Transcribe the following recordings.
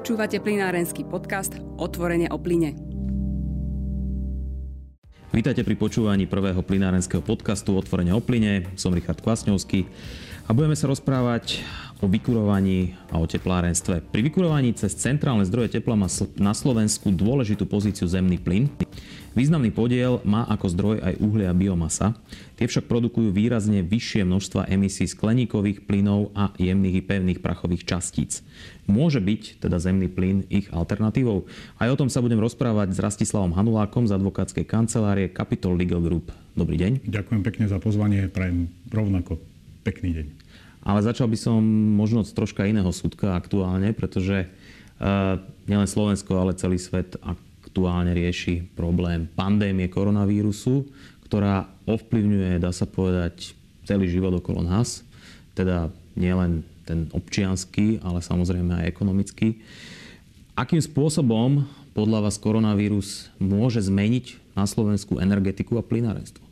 Počúvate plinárenský podcast Otvorene o plyne. Vítajte pri počúvaní prvého plinárenského podcastu Otvorene o plyne. Som Richard Kvasňovský a budeme sa rozprávať o vykurovaní a o teplárenstve. Pri vykurovaní cez centrálne zdroje tepla má na Slovensku dôležitú pozíciu zemný plyn. Významný podiel má ako zdroj aj uhlie a biomasa. Tie však produkujú výrazne vyššie množstva emisí skleníkových plynov a jemných i pevných prachových častíc. Môže byť teda zemný plyn ich alternatívou? Aj o tom sa budem rozprávať s Rastislavom Hanulákom z advokátskej kancelárie Capitol Legal Group. Dobrý deň. Ďakujem pekne za pozvanie, prajem rovnako pekný deň. Ale začal by som možno z troška iného súdka aktuálne, pretože uh, nielen Slovensko, ale celý svet aktuálne rieši problém pandémie koronavírusu, ktorá ovplyvňuje, dá sa povedať, celý život okolo nás. Teda nielen ten občianský, ale samozrejme aj ekonomický. Akým spôsobom podľa vás koronavírus môže zmeniť na Slovensku energetiku a plynárenstvo?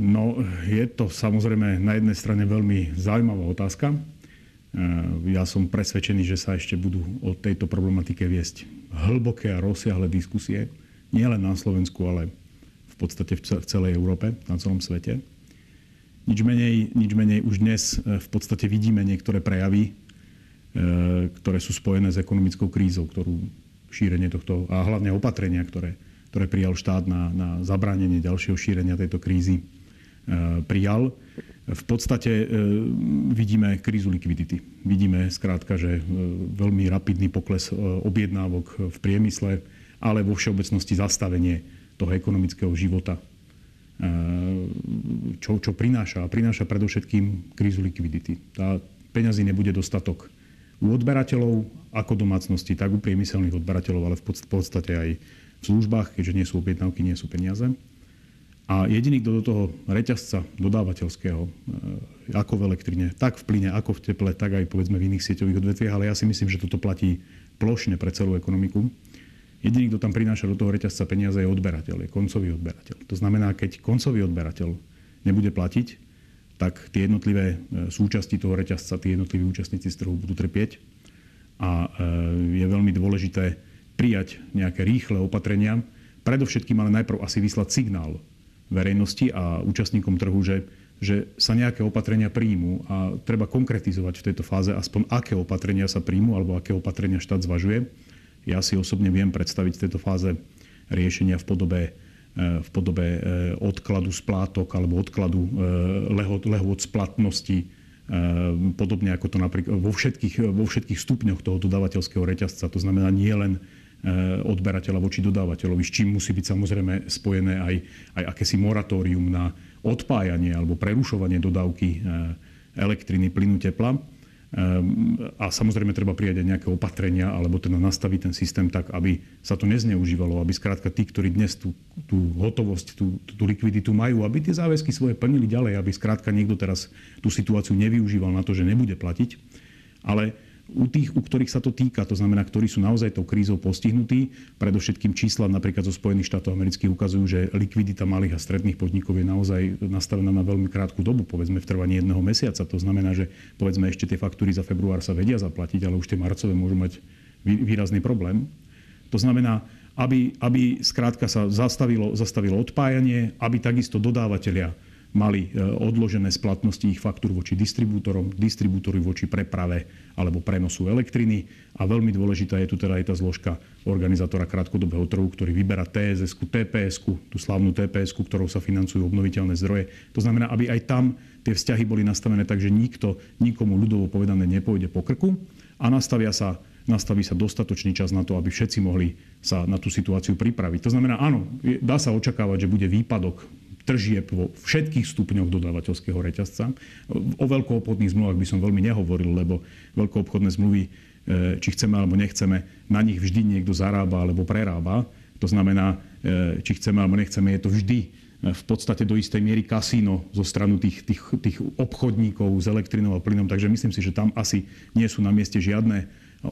No, je to samozrejme na jednej strane veľmi zaujímavá otázka. Eh, ja som presvedčený, že sa ešte budú o tejto problematike viesť hlboké a rozsiahle diskusie. Nielen na Slovensku, ale v podstate v celej Európe, na celom svete. Nič menej, nič menej už dnes eh, v podstate vidíme niektoré prejavy, eh, ktoré sú spojené s ekonomickou krízou, ktorú šírenie tohto a hlavne opatrenia, ktoré, ktoré prijal štát na, na zabránenie ďalšieho šírenia tejto krízy, prijal v podstate e, vidíme krízu likvidity. Vidíme skrátka, že e, veľmi rapidný pokles e, objednávok v priemysle, ale vo všeobecnosti zastavenie toho ekonomického života. Čo, čo prináša? Prináša predovšetkým krízu likvidity. Tá peňazí nebude dostatok u odberateľov, ako domácnosti, tak u priemyselných odberateľov, ale v podstate aj v službách, keďže nie sú objednávky, nie sú peniaze. A jediný, kto do toho reťazca dodávateľského, e, ako v elektrine, tak v plyne, ako v teple, tak aj povedzme v iných sieťových odvetviach, ale ja si myslím, že toto platí plošne pre celú ekonomiku. Jediný, kto tam prináša do toho reťazca peniaze, je odberateľ, je koncový odberateľ. To znamená, keď koncový odberateľ nebude platiť, tak tie jednotlivé e, súčasti toho reťazca, tí jednotliví účastníci z trhu budú trpieť. A e, je veľmi dôležité prijať nejaké rýchle opatrenia, predovšetkým ale najprv asi vyslať signál verejnosti a účastníkom trhu, že, že sa nejaké opatrenia príjmú a treba konkretizovať v tejto fáze aspoň aké opatrenia sa príjmú alebo aké opatrenia štát zvažuje. Ja si osobne viem predstaviť v tejto fáze riešenia v podobe e, v podobe e, odkladu splátok alebo odkladu e, lehot, lehot splatnosti, podobne ako to napríklad vo všetkých, vo všetkých stupňoch toho dodávateľského reťazca. To znamená nie len Eh, odberateľa voči dodávateľovi, s čím musí byť samozrejme spojené aj, aj akési moratórium na odpájanie alebo prerušovanie dodávky eh, elektriny, plynu, tepla. Eh, a samozrejme treba prijať aj nejaké opatrenia, alebo teda nastaviť ten systém tak, aby sa to nezneužívalo, aby skrátka tí, ktorí dnes tú, tú hotovosť, tú, tú likviditu majú, aby tie záväzky svoje plnili ďalej, aby skrátka niekto teraz tú situáciu nevyužíval na to, že nebude platiť. Ale u tých, u ktorých sa to týka, to znamená, ktorí sú naozaj tou krízou postihnutí, predovšetkým čísla napríklad zo Spojených štátov amerických ukazujú, že likvidita malých a stredných podnikov je naozaj nastavená na veľmi krátku dobu, povedzme v trvaní jedného mesiaca. To znamená, že povedzme ešte tie faktúry za február sa vedia zaplatiť, ale už tie marcové môžu mať výrazný problém. To znamená, aby, aby skrátka sa zastavilo, zastavilo odpájanie, aby takisto dodávateľia mali e, odložené splatnosti ich faktúr voči distribútorom, distribútory voči preprave alebo prenosu elektriny. A veľmi dôležitá je tu teda aj tá zložka organizátora krátkodobého trhu, ktorý vyberá TSS, TPS, tú slavnú TPS, ktorou sa financujú obnoviteľné zdroje. To znamená, aby aj tam tie vzťahy boli nastavené tak, že nikto nikomu ľudovo povedané nepôjde po krku a nastavia sa nastaví sa dostatočný čas na to, aby všetci mohli sa na tú situáciu pripraviť. To znamená, áno, dá sa očakávať, že bude výpadok tržieb vo všetkých stupňoch dodávateľského reťazca. O veľkoobchodných zmluvách by som veľmi nehovoril, lebo veľkoobchodné zmluvy, e, či chceme alebo nechceme, na nich vždy niekto zarába alebo prerába. To znamená, e, či chceme alebo nechceme, je to vždy e, v podstate do istej miery kasíno zo stranu tých, tých, tých obchodníkov s elektrinou a plynom. Takže myslím si, že tam asi nie sú na mieste žiadne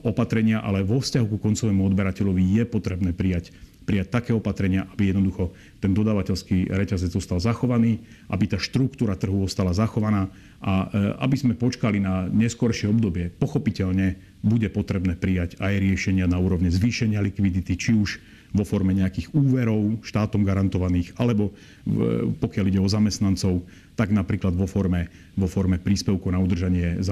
opatrenia, ale vo vzťahu ku koncovému odberateľovi je potrebné prijať prijať také opatrenia, aby jednoducho ten dodávateľský reťazec zostal zachovaný, aby tá štruktúra trhu ostala zachovaná a aby sme počkali na neskoršie obdobie. Pochopiteľne bude potrebné prijať aj riešenia na úrovne zvýšenia likvidity, či už vo forme nejakých úverov štátom garantovaných, alebo pokiaľ ide o zamestnancov, tak napríklad vo forme, vo forme príspevku na udržanie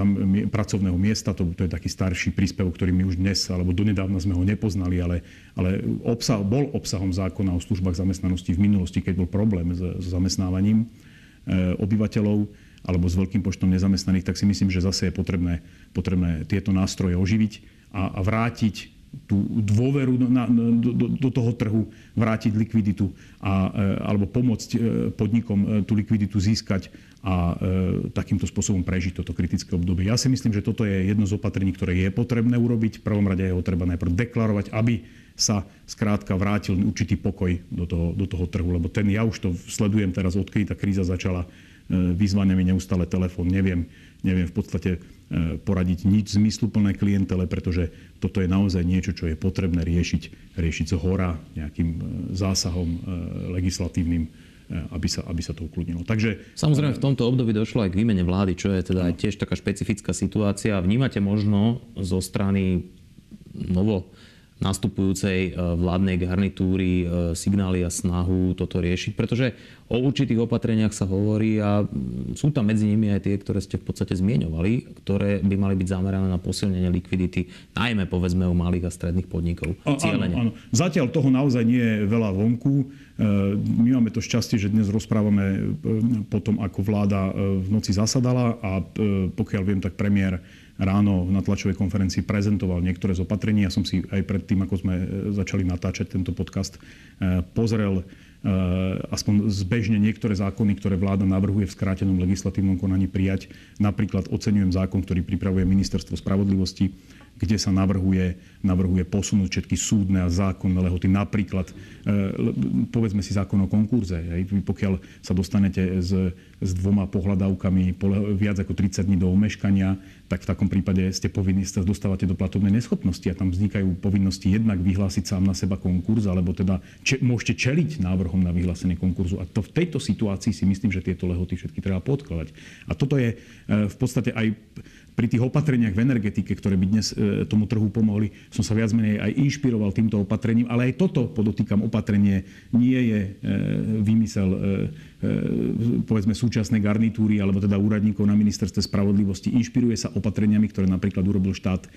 pracovného miesta. To, to je taký starší príspevok, ktorý my už dnes, alebo donedávna sme ho nepoznali, ale, ale obsah, bol obsahom zákona o službách zamestnanosti v minulosti, keď bol problém s, s zamestnávaním e, obyvateľov alebo s veľkým počtom nezamestnaných, tak si myslím, že zase je potrebné, potrebné tieto nástroje oživiť a, a vrátiť tú dôveru na, do, do, toho trhu, vrátiť likviditu a, e, alebo pomôcť e, podnikom e, tú likviditu získať a e, takýmto spôsobom prežiť toto kritické obdobie. Ja si myslím, že toto je jedno z opatrení, ktoré je potrebné urobiť. V prvom rade je ho treba najprv deklarovať, aby sa skrátka vrátil určitý pokoj do toho, do toho trhu. Lebo ten, ja už to sledujem teraz, odkedy tá kríza začala, e, vyzvania neustále telefón, neviem, neviem v podstate e, poradiť nič zmysluplné klientele, pretože toto je naozaj niečo, čo je potrebné riešiť, riešiť z hora nejakým e, zásahom e, legislatívnym aby sa, aby sa to ukludnilo. Takže, Samozrejme v tomto období došlo aj k výmene vlády, čo je teda aj tiež taká špecifická situácia. Vnímate možno zo strany novo nastupujúcej e, vládnej garnitúry e, signály a snahu toto riešiť, pretože o určitých opatreniach sa hovorí a sú tam medzi nimi aj tie, ktoré ste v podstate zmieňovali, ktoré by mali byť zamerané na posilnenie likvidity, najmä povedzme u malých a stredných podnikov. A, áno, áno. Zatiaľ toho naozaj nie je veľa vonku. E, my máme to šťastie, že dnes rozprávame potom, ako vláda v noci zasadala a pokiaľ viem, tak premiér ráno na tlačovej konferencii prezentoval niektoré z opatrení. Ja som si aj pred tým, ako sme e, začali natáčať tento podcast, e, pozrel e, aspoň zbežne niektoré zákony, ktoré vláda navrhuje v skrátenom legislatívnom konaní prijať. Napríklad oceňujem zákon, ktorý pripravuje Ministerstvo spravodlivosti, kde sa navrhuje, navrhuje posunúť všetky súdne a zákonné lehoty. Napríklad, povedzme si zákon o konkurze. Pokiaľ sa dostanete s, s dvoma pohľadávkami viac ako 30 dní do omeškania, tak v takom prípade ste povinni, sa dostávate do platobnej neschopnosti a tam vznikajú povinnosti jednak vyhlásiť sám na seba konkurs, alebo teda če, môžete čeliť návrhom na vyhlásenie konkurzu. A to v tejto situácii si myslím, že tieto lehoty všetky treba podkladať. A toto je e, v podstate aj pri tých opatreniach v energetike, ktoré by dnes e, tomu trhu pomohli, som sa viac menej aj inšpiroval týmto opatrením, ale aj toto, podotýkam, opatrenie nie je e, vymysel povedzme súčasnej garnitúry alebo teda úradníkov na ministerstve spravodlivosti. Inšpiruje sa opatreniami, ktoré napríklad urobil štát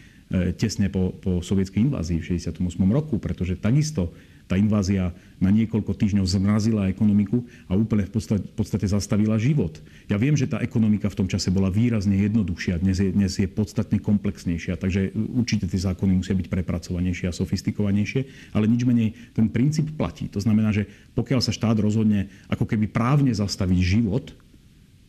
tesne po, po sovietskej invázii v 68. roku, pretože takisto tá invázia na niekoľko týždňov zmrazila ekonomiku a úplne v podstate, zastavila život. Ja viem, že tá ekonomika v tom čase bola výrazne jednoduchšia, dnes je, dnes je podstatne komplexnejšia, takže určite tie zákony musia byť prepracovanejšie a sofistikovanejšie, ale nič menej ten princíp platí. To znamená, že pokiaľ sa štát rozhodne ako keby právne zastaviť život,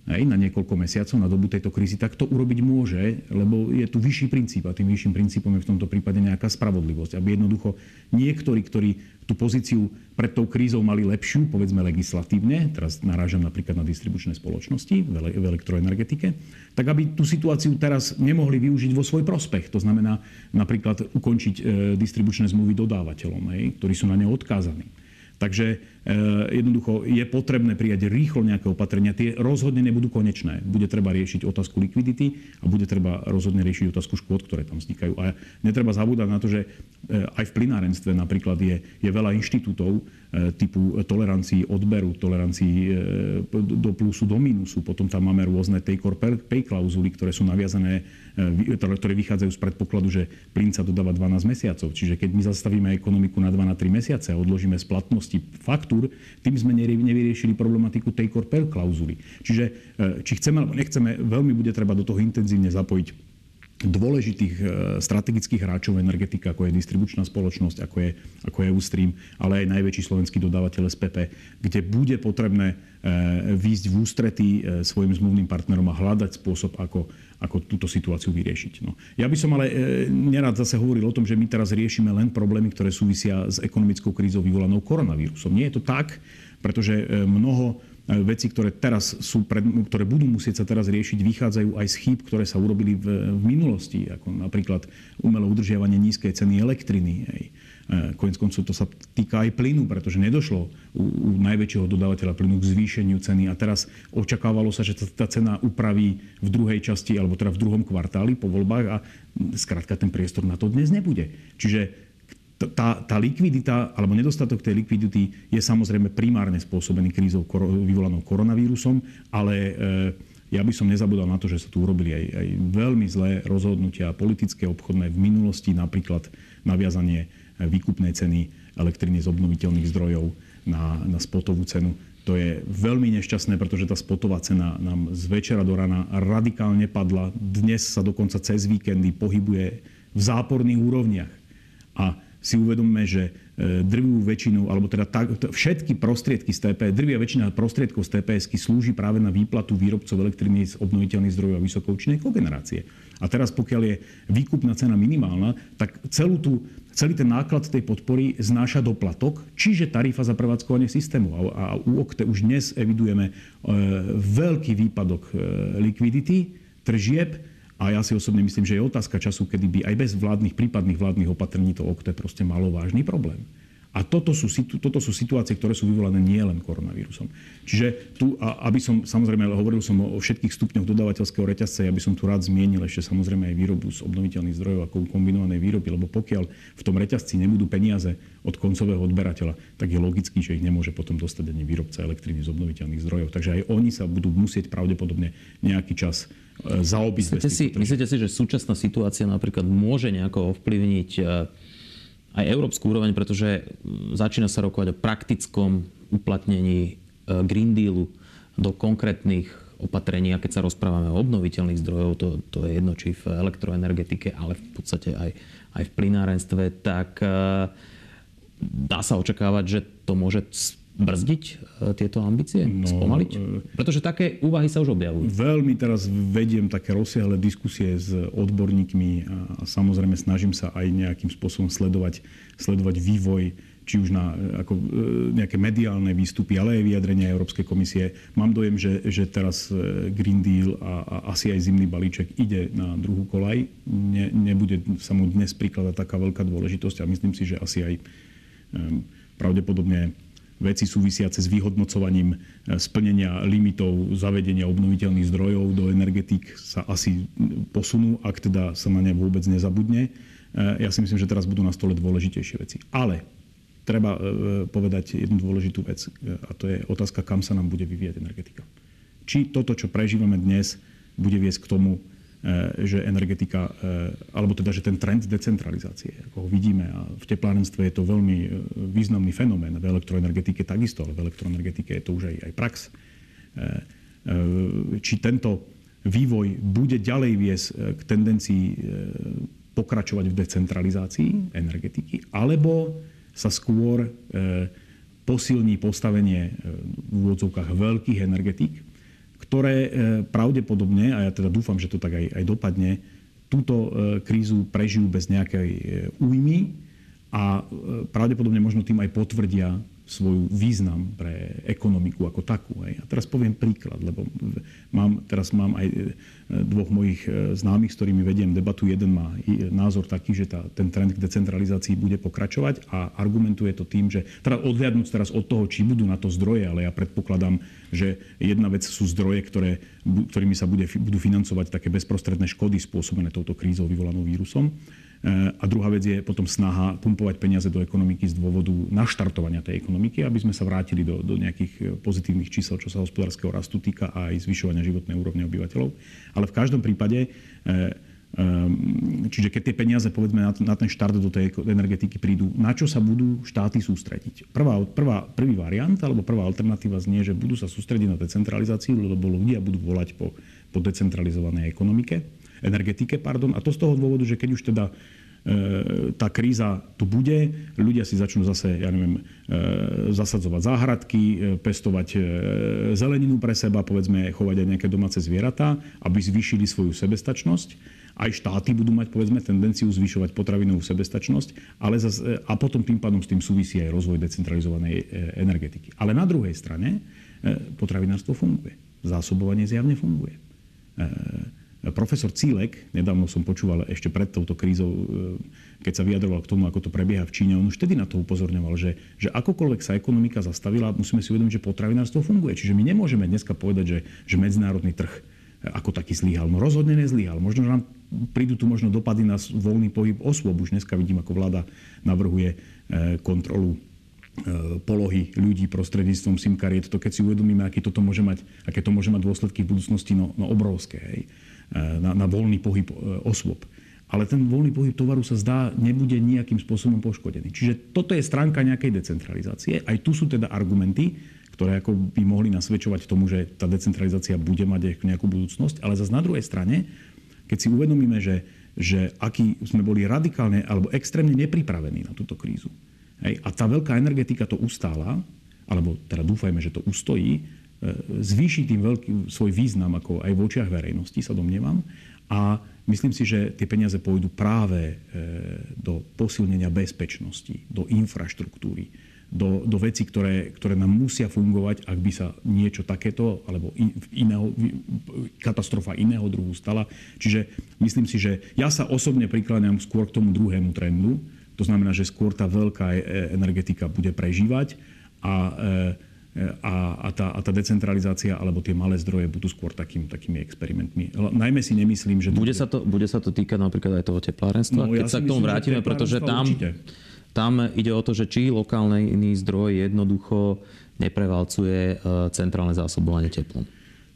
hej, na niekoľko mesiacov na dobu tejto krízy, tak to urobiť môže, lebo je tu vyšší princíp a tým vyšším princípom je v tomto prípade nejaká spravodlivosť. Aby jednoducho niektorí, ktorí tú pozíciu pred tou krízou mali lepšiu, povedzme legislatívne, teraz narážam napríklad na distribučné spoločnosti v elektroenergetike, tak aby tú situáciu teraz nemohli využiť vo svoj prospech. To znamená napríklad ukončiť e, distribučné zmluvy dodávateľom, ktorí sú na ne odkázaní. Takže e, jednoducho je potrebné prijať rýchlo nejaké opatrenia. Tie rozhodne nebudú konečné. Bude treba riešiť otázku likvidity a bude treba rozhodne riešiť otázku škôd, ktoré tam vznikajú. A netreba zabúdať na to, že e, aj v plinárenstve napríklad je, je veľa inštitútov, typu tolerancii odberu, tolerancii e, do plusu, do mínusu. Potom tam máme rôzne take or pay klauzuly, ktoré sú naviazané, e, ktoré vychádzajú z predpokladu, že plyn sa dodáva 12 mesiacov. Čiže keď my zastavíme ekonomiku na 2 na 3 mesiace a odložíme splatnosti faktúr, tým sme nevyriešili problematiku take or pay klauzuly. Čiže či chceme alebo nechceme, veľmi bude treba do toho intenzívne zapojiť dôležitých e, strategických hráčov energetika, ako je distribučná spoločnosť, ako je, ako je Ustream, ale aj najväčší slovenský dodávateľ SPP, kde bude potrebné e, výjsť v ústretí e, svojim zmluvným partnerom a hľadať spôsob, ako, ako túto situáciu vyriešiť. No. Ja by som ale nerad zase hovoril o tom, že my teraz riešime len problémy, ktoré súvisia s ekonomickou krízou vyvolanou koronavírusom. Nie je to tak, pretože mnoho veci, ktoré, teraz sú, ktoré budú musieť sa teraz riešiť, vychádzajú aj z chýb, ktoré sa urobili v, v minulosti, ako napríklad umelé udržiavanie nízkej ceny elektriny. Hej. Koniec koncov to sa týka aj plynu, pretože nedošlo u, u najväčšieho dodávateľa plynu k zvýšeniu ceny a teraz očakávalo sa, že tá cena upraví v druhej časti alebo teda v druhom kvartáli po voľbách a skrátka ten priestor na to dnes nebude. Čiže tá, tá likvidita alebo nedostatok tej likvidity je samozrejme primárne spôsobený krízou vyvolanou koronavírusom, ale ja by som nezabudol na to, že sa tu urobili aj, aj veľmi zlé rozhodnutia politické, obchodné v minulosti, napríklad naviazanie výkupnej ceny elektriny z obnoviteľných zdrojov na, na spotovú cenu. To je veľmi nešťastné, pretože tá spotová cena nám z večera do rana radikálne padla. Dnes sa dokonca cez víkendy pohybuje v záporných úrovniach. A si uvedomme, že e, drvú väčšinu, alebo teda tak, všetky prostriedky z TPS, drvia väčšina prostriedkov z TPS slúži práve na výplatu výrobcov elektriny z obnoviteľných zdrojov a vysokoučinnej kogenerácie. A teraz, pokiaľ je výkupná cena minimálna, tak celú tú, celý ten náklad tej podpory znáša doplatok, čiže tarifa za prevádzkovanie systému. A, a u OKTE už dnes evidujeme e, veľký výpadok e, likvidity, tržieb, a ja si osobne myslím, že je otázka času, kedy by aj bez vládnych, prípadných vládnych opatrení to OKTE proste malo vážny problém. A toto sú, toto sú situácie, ktoré sú vyvolané nielen koronavírusom. Čiže tu, aby som, samozrejme, hovoril som o všetkých stupňoch dodávateľského reťazca, ja by som tu rád zmienil ešte samozrejme aj výrobu z obnoviteľných zdrojov ako kombinovanej výroby, lebo pokiaľ v tom reťazci nebudú peniaze od koncového odberateľa, tak je logický, že ich nemôže potom dostať ani výrobca elektriny z obnoviteľných zdrojov. Takže aj oni sa budú musieť pravdepodobne nejaký čas e, zaobísť. Myslíte si, myslíte si, že súčasná situácia napríklad môže nejako ovplyvniť e, aj európsku úroveň, pretože začína sa rokovať o praktickom uplatnení e, Green Dealu do konkrétnych opatrení. A keď sa rozprávame o obnoviteľných zdrojov, to, to je jedno či v elektroenergetike, ale v podstate aj, aj v plinárenstve, tak dá sa očakávať, že to môže brzdiť e, tieto ambície? No, Spomaliť? Pretože také úvahy sa už objavujú. Veľmi teraz vediem také rozsiahle diskusie s odborníkmi a samozrejme snažím sa aj nejakým spôsobom sledovať, sledovať vývoj či už na ako, e, nejaké mediálne výstupy, ale aj vyjadrenia Európskej komisie. Mám dojem, že, že teraz e, Green Deal a, a asi aj zimný balíček ide na druhú kolaj. Ne, nebude sa mu dnes prikladať taká veľká dôležitosť a myslím si, že asi aj pravdepodobne veci súvisiace s vyhodnocovaním e, splnenia limitov zavedenia obnoviteľných zdrojov do energetík sa asi posunú, ak teda sa na ne vôbec nezabudne. E, ja si myslím, že teraz budú na stole dôležitejšie veci. Ale treba e, povedať jednu dôležitú vec a to je otázka, kam sa nám bude vyvíjať energetika. Či toto, čo prežívame dnes, bude viesť k tomu, že energetika, e, alebo teda, že ten trend decentralizácie, ako ho vidíme, a v teplárenstve je to veľmi e, významný fenomén, v elektroenergetike takisto, ale v elektroenergetike je to už aj, aj prax. Či tento vývoj bude ďalej viesť k tendencii pokračovať v decentralizácii energetiky, alebo sa skôr posilní postavenie v úvodzovkách veľkých energetík, ktoré e, pravdepodobne, a ja teda dúfam, že to tak aj, aj dopadne, túto e, krízu prežijú bez nejakej e, újmy a pravdepodobne možno tým aj potvrdia svoj význam pre ekonomiku ako takú. Hej. A teraz poviem príklad, lebo mám, teraz mám aj e, dvoch mojich e, známych, s ktorými vediem debatu. Jeden má názor taký, že tá, ten trend k decentralizácii bude pokračovať a argumentuje to tým, že teda odhľadnúť teraz od toho, či budú na to zdroje, ale ja predpokladám, že jedna vec sú zdroje, ktoré, ktorými sa bude, budú financovať také bezprostredné škody spôsobené touto krízou vyvolanou vírusom. A druhá vec je potom snaha pumpovať peniaze do ekonomiky z dôvodu naštartovania tej ekonomiky, aby sme sa vrátili do, do nejakých e, pozitívnych čísel, čo sa hospodárskeho rastu týka a aj zvyšovania životnej úrovne obyvateľov. Ale v každom prípade e, e, Čiže keď tie peniaze povedzme na ten štart do tej energetiky prídu, na čo sa budú štáty sústrediť? Prvá, prvá, prvý variant alebo prvá alternatíva znie, že budú sa sústrediť na decentralizáciu, lebo ľudia budú volať po, po decentralizovanej ekonomike energetike. Pardon. A to z toho dôvodu, že keď už teda e, tá kríza tu bude, ľudia si začnú zase, ja neviem, e, zasadzovať záhradky, e, pestovať zeleninu pre seba, povedzme, chovať aj nejaké domáce zvieratá, aby zvýšili svoju sebestačnosť. Aj štáty budú mať, povedzme, tendenciu zvyšovať potravinovú sebestačnosť, ale zase, a potom tým pádom s tým súvisí aj rozvoj decentralizovanej energetiky. Ale na druhej strane potravinárstvo funguje. Zásobovanie zjavne funguje Profesor Cílek, nedávno som počúval ešte pred touto krízou, e, keď sa vyjadroval k tomu, ako to prebieha v Číne, on už vtedy na to upozorňoval, že, že akokoľvek sa ekonomika zastavila, musíme si uvedomiť, že potravinárstvo funguje. Čiže my nemôžeme dneska povedať, že, že medzinárodný trh e, ako taký zlyhal. No rozhodne nezlyhal. Možno, že nám prídu tu možno dopady na voľný pohyb osôb. Už dneska vidím, ako vláda navrhuje e, kontrolu polohy ľudí prostredníctvom SIM kariet, to keď si uvedomíme, aký toto môže mať, aké to môže mať dôsledky v budúcnosti, no, no obrovské. Hej na, na voľný pohyb e, osôb. Ale ten voľný pohyb tovaru sa zdá nebude nejakým spôsobom poškodený. Čiže toto je stránka nejakej decentralizácie. Aj tu sú teda argumenty, ktoré ako by mohli nasvedčovať tomu, že tá decentralizácia bude mať nejakú budúcnosť. Ale zase na druhej strane, keď si uvedomíme, že, že aký sme boli radikálne alebo extrémne nepripravení na túto krízu. Hej, a tá veľká energetika to ustála, alebo teda dúfajme, že to ustojí, zvýši tým veľký svoj význam ako aj v očiach verejnosti, sa domnievam. A myslím si, že tie peniaze pôjdu práve e, do posilnenia bezpečnosti, do infraštruktúry, do, do vecí, ktoré, ktoré nám musia fungovať, ak by sa niečo takéto alebo in, iného, katastrofa iného druhu stala. Čiže myslím si, že ja sa osobne prikláňam skôr k tomu druhému trendu. To znamená, že skôr tá veľká e, energetika bude prežívať a e, a, a, tá, a tá decentralizácia alebo tie malé zdroje budú skôr takým, takými experimentmi. Najmä si nemyslím, že... Bude, sa to, bude sa to týkať napríklad aj toho teplárenstva? No, Keď ja sa k tomu vrátime, pretože tam, tam ide o to, že či lokálny iný zdroj jednoducho neprevalcuje e, centrálne zásobovanie teplom.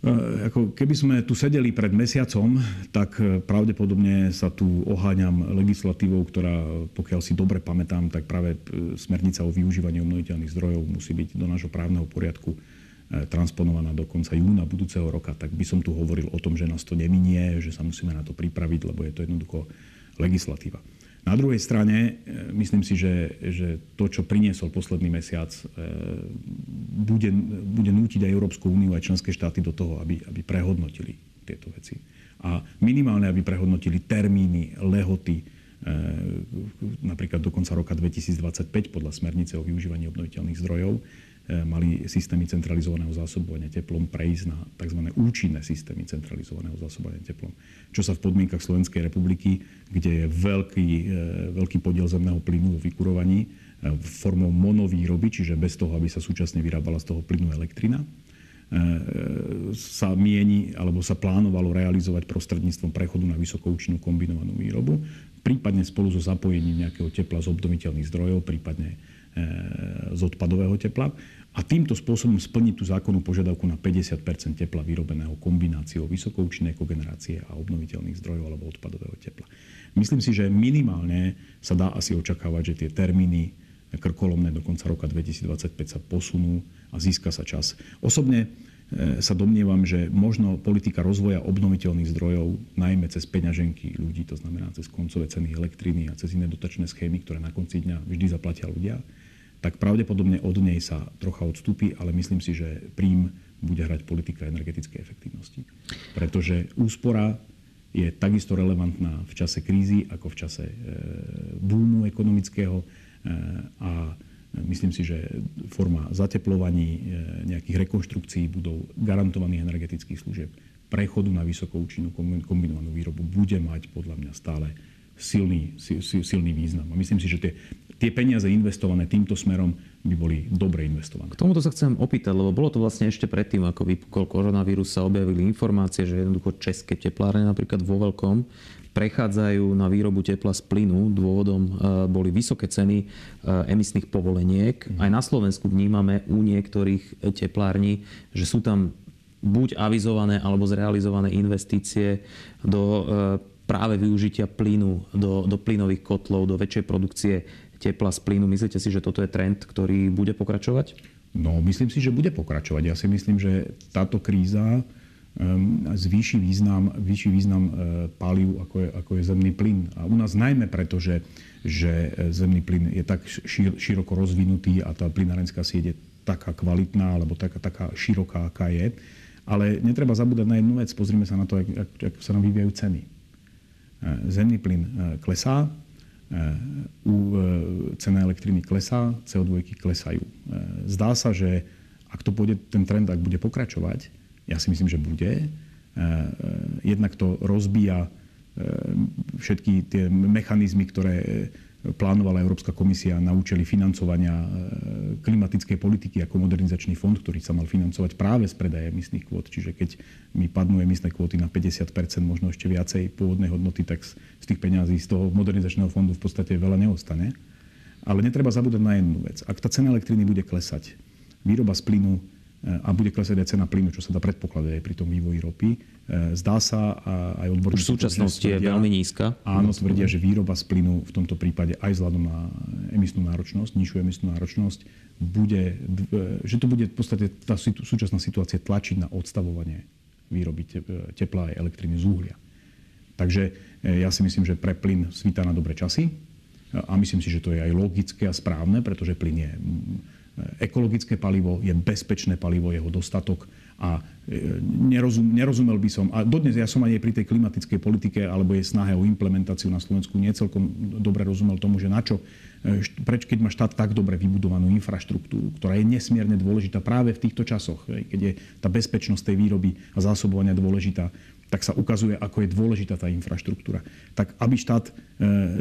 E, ako keby sme tu sedeli pred mesiacom, tak e, pravdepodobne sa tu oháňam legislatívou, ktorá, pokiaľ si dobre pamätám, tak práve smernica o využívaní obnoviteľných zdrojov musí byť do nášho právneho poriadku transponovaná do konca júna budúceho roka, tak by som tu hovoril o tom, že nás to neminie, že sa musíme na to pripraviť, lebo je to jednoducho legislatíva. Na druhej strane, e, myslím si, že, že to, čo priniesol posledný mesiac, e, bude, bude nútiť aj Európsku úniu, aj členské štáty do toho, aby, aby prehodnotili tieto veci. A minimálne, aby prehodnotili termíny, lehoty, e, napríklad do konca roka 2025 podľa smernice o využívaní obnoviteľných zdrojov, mali systémy centralizovaného zásobovania teplom prejsť na tzv. účinné systémy centralizovaného zásobovania teplom. Čo sa v podmienkach Slovenskej republiky, kde je veľký, e, veľký podiel zemného plynu vo vykurovaní, e, formou monovýroby, čiže bez toho, aby sa súčasne vyrábala z toho plynu elektrina, sa mieni alebo sa plánovalo realizovať prostredníctvom prechodu na vysokoučinnú kombinovanú výrobu, prípadne spolu so zapojením nejakého tepla z obnoviteľných zdrojov, prípadne z odpadového tepla a týmto spôsobom splniť tú zákonnú požiadavku na 50% tepla vyrobeného kombináciou vysokoučinnej kogenerácie a obnoviteľných zdrojov alebo odpadového tepla. Myslím si, že minimálne sa dá asi očakávať, že tie termíny krkolomné do konca roka 2025 sa posunú a získa sa čas. Osobne e, sa domnievam, že možno politika rozvoja obnoviteľných zdrojov, najmä cez peňaženky ľudí, to znamená cez koncové ceny elektriny a cez iné dotačné schémy, ktoré na konci dňa vždy zaplatia ľudia, tak pravdepodobne od nej sa trocha odstúpi, ale myslím si, že príjm bude hrať politika energetickej efektivnosti. Pretože úspora je takisto relevantná v čase krízy ako v čase e, búmu ekonomického e, a myslím si, že forma zateplovaní, e, nejakých rekonštrukcií budov, garantovaných energetických služieb, prechodu na vysokoučinnú kombinovanú výrobu bude mať podľa mňa stále silný, silný význam. A myslím si, že tie tie peniaze investované týmto smerom by boli dobre investované. K tomuto sa chcem opýtať, lebo bolo to vlastne ešte predtým, ako vypukol koronavírus, sa objavili informácie, že jednoducho české teplárne napríklad vo veľkom prechádzajú na výrobu tepla z plynu. Dôvodom e, boli vysoké ceny e, emisných povoleniek. Mhm. Aj na Slovensku vnímame u niektorých teplární, že sú tam buď avizované alebo zrealizované investície do e, práve využitia plynu do, do plynových kotlov, do väčšej produkcie tepla z plynu. Myslíte si, že toto je trend, ktorý bude pokračovať? No, myslím si, že bude pokračovať. Ja si myslím, že táto kríza um, zvýši význam, zvýši význam uh, palív, ako je, ako je zemný plyn. A u nás najmä preto, že, že zemný plyn je tak šir, široko rozvinutý a tá plynárenská sieť je taká kvalitná alebo taká, taká široká, aká je. Ale netreba zabúdať na jednu vec. Pozrime sa na to, ako sa nám vyvíjajú ceny. Zemný plyn klesá, u e, cena elektriny klesá, CO2 klesajú. E, zdá sa, že ak to pôjde, ten trend ak bude pokračovať, ja si myslím, že bude, jednak to rozbíja všetky tie mechanizmy, ktoré plánovala Európska komisia na účely financovania e, klimatickej politiky ako modernizačný fond, ktorý sa mal financovať práve z predaja emisných kvót. Čiže keď mi padnú emisné kvóty na 50% možno ešte viacej pôvodnej hodnoty, tak z tých peňazí z toho modernizačného fondu v podstate veľa neostane. Ale netreba zabúdať na jednu vec. Ak tá cena elektriny bude klesať, výroba z plynu a bude klesať aj cena plynu, čo sa dá predpokladať aj pri tom vývoji ropy. E, zdá sa aj odborníci... Už v súčasnosti tvrdia, je veľmi nízka. Áno, tvrdia, že výroba z plynu v tomto prípade aj vzhľadom na emisnú náročnosť, nižšiu emisnú náročnosť, bude, e, že to bude v podstate tá súčasná situácia tlačiť na odstavovanie výroby tepla aj elektriny z uhlia. Takže e, ja si myslím, že pre plyn svítá na dobré časy a myslím si, že to je aj logické a správne, pretože plyn je ekologické palivo, je bezpečné palivo, jeho dostatok a e, nerozum, nerozumel by som, a dodnes ja som aj pri tej klimatickej politike alebo jej snahe o implementáciu na Slovensku necelkom dobre rozumel tomu, že na čo, e, preč keď má štát tak dobre vybudovanú infraštruktúru, ktorá je nesmierne dôležitá práve v týchto časoch, keď je tá bezpečnosť tej výroby a zásobovania dôležitá, tak sa ukazuje, ako je dôležitá tá infraštruktúra. Tak aby štát e,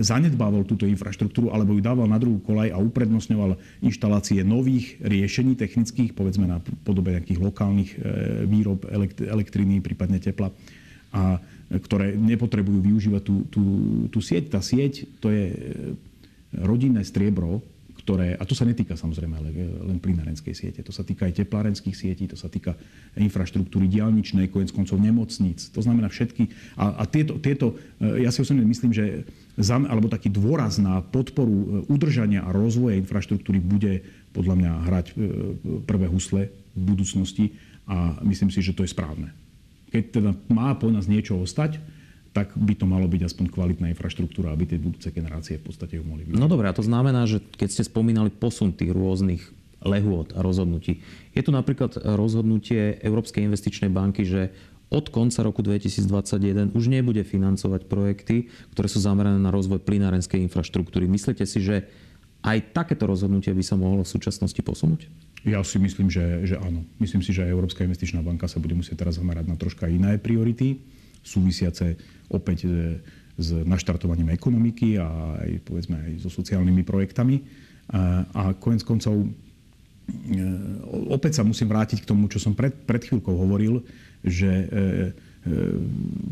zanedbával túto infraštruktúru alebo ju dával na druhú kolaj a uprednostňoval inštalácie nových riešení technických, povedzme na podobe nejakých lokálnych e, výrob elektriny, prípadne tepla, a e, ktoré nepotrebujú využívať tú, tú, tú sieť. Tá sieť to je rodinné striebro ktoré, a to sa netýka samozrejme len plynárenskej siete, to sa týka aj teplárenských sietí, to sa týka infraštruktúry diálničnej, konec koncov nemocníc. To znamená všetky. A, a tieto, tieto, e, ja si osobne myslím, že zam, alebo taký dôraz na podporu e, udržania a rozvoja infraštruktúry bude podľa mňa hrať e, prvé husle v budúcnosti a myslím si, že to je správne. Keď teda má po nás niečo ostať, tak by to malo byť aspoň kvalitná infraštruktúra, aby tie budúce generácie v podstate ju mohli byť. No dobré, a to znamená, že keď ste spomínali posun tých rôznych lehôd a rozhodnutí, je tu napríklad rozhodnutie Európskej investičnej banky, že od konca roku 2021 už nebude financovať projekty, ktoré sú zamerané na rozvoj plynárenskej infraštruktúry. Myslíte si, že aj takéto rozhodnutie by sa mohlo v súčasnosti posunúť? Ja si myslím, že, že áno. Myslím si, že Európska investičná banka sa bude musieť teraz zamerať na troška iné priority súvisiace opäť e, s naštartovaním ekonomiky a aj, povedzme, aj so sociálnymi projektami. A, konec koncov e, opäť sa musím vrátiť k tomu, čo som pred, pred chvíľkou hovoril, že e,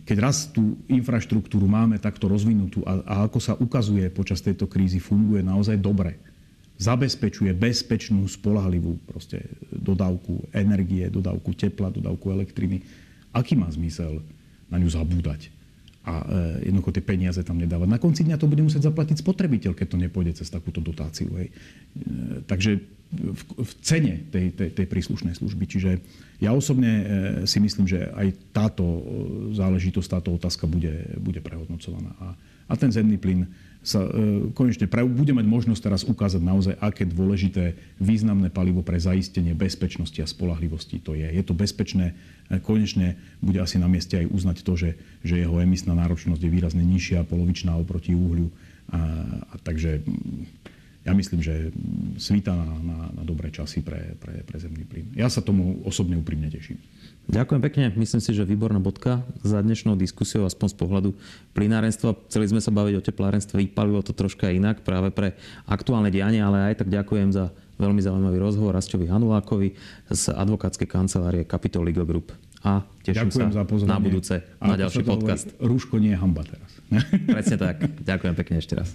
keď raz tú infraštruktúru máme takto rozvinutú a, a ako sa ukazuje počas tejto krízy, funguje naozaj dobre. Zabezpečuje bezpečnú, spolahlivú dodávku energie, dodávku tepla, dodávku elektriny. Aký má zmysel na ňu zabúdať a e, jednoducho tie peniaze tam nedávať. Na konci dňa to bude musieť zaplatiť spotrebiteľ, keď to nepôjde cez takúto dotáciu. Hej. E, takže v, v cene tej, tej, tej príslušnej služby. Čiže ja osobne e, si myslím, že aj táto záležitosť, táto otázka bude, bude prehodnocovaná. A, a ten zemný plyn sa e, konečne bude mať možnosť teraz ukázať naozaj, aké dôležité významné palivo pre zaistenie bezpečnosti a spolahlivosti to je. Je to bezpečné, e, konečne bude asi na mieste aj uznať to, že, že jeho emisná náročnosť je výrazne nižšia, polovičná oproti uhľu. A, a takže ja myslím, že svíta na, na, na dobré časy pre, pre, pre zemný plyn. Ja sa tomu osobne úprimne teším. Ďakujem pekne. Myslím si, že výborná bodka za dnešnou diskusiou, aspoň z pohľadu plinárenstva. Chceli sme sa baviť o teplárenstve, vypalilo to troška inak práve pre aktuálne dianie, ale aj tak ďakujem za veľmi zaujímavý rozhovor Rastovi Hanulákovi z advokátskej kancelárie Capitol Legal Group. A teším Ďakujem sa za na budúce, a na ďalší podcast. Hovorí, rúško nie je hamba teraz. Presne tak. Ďakujem pekne ešte raz.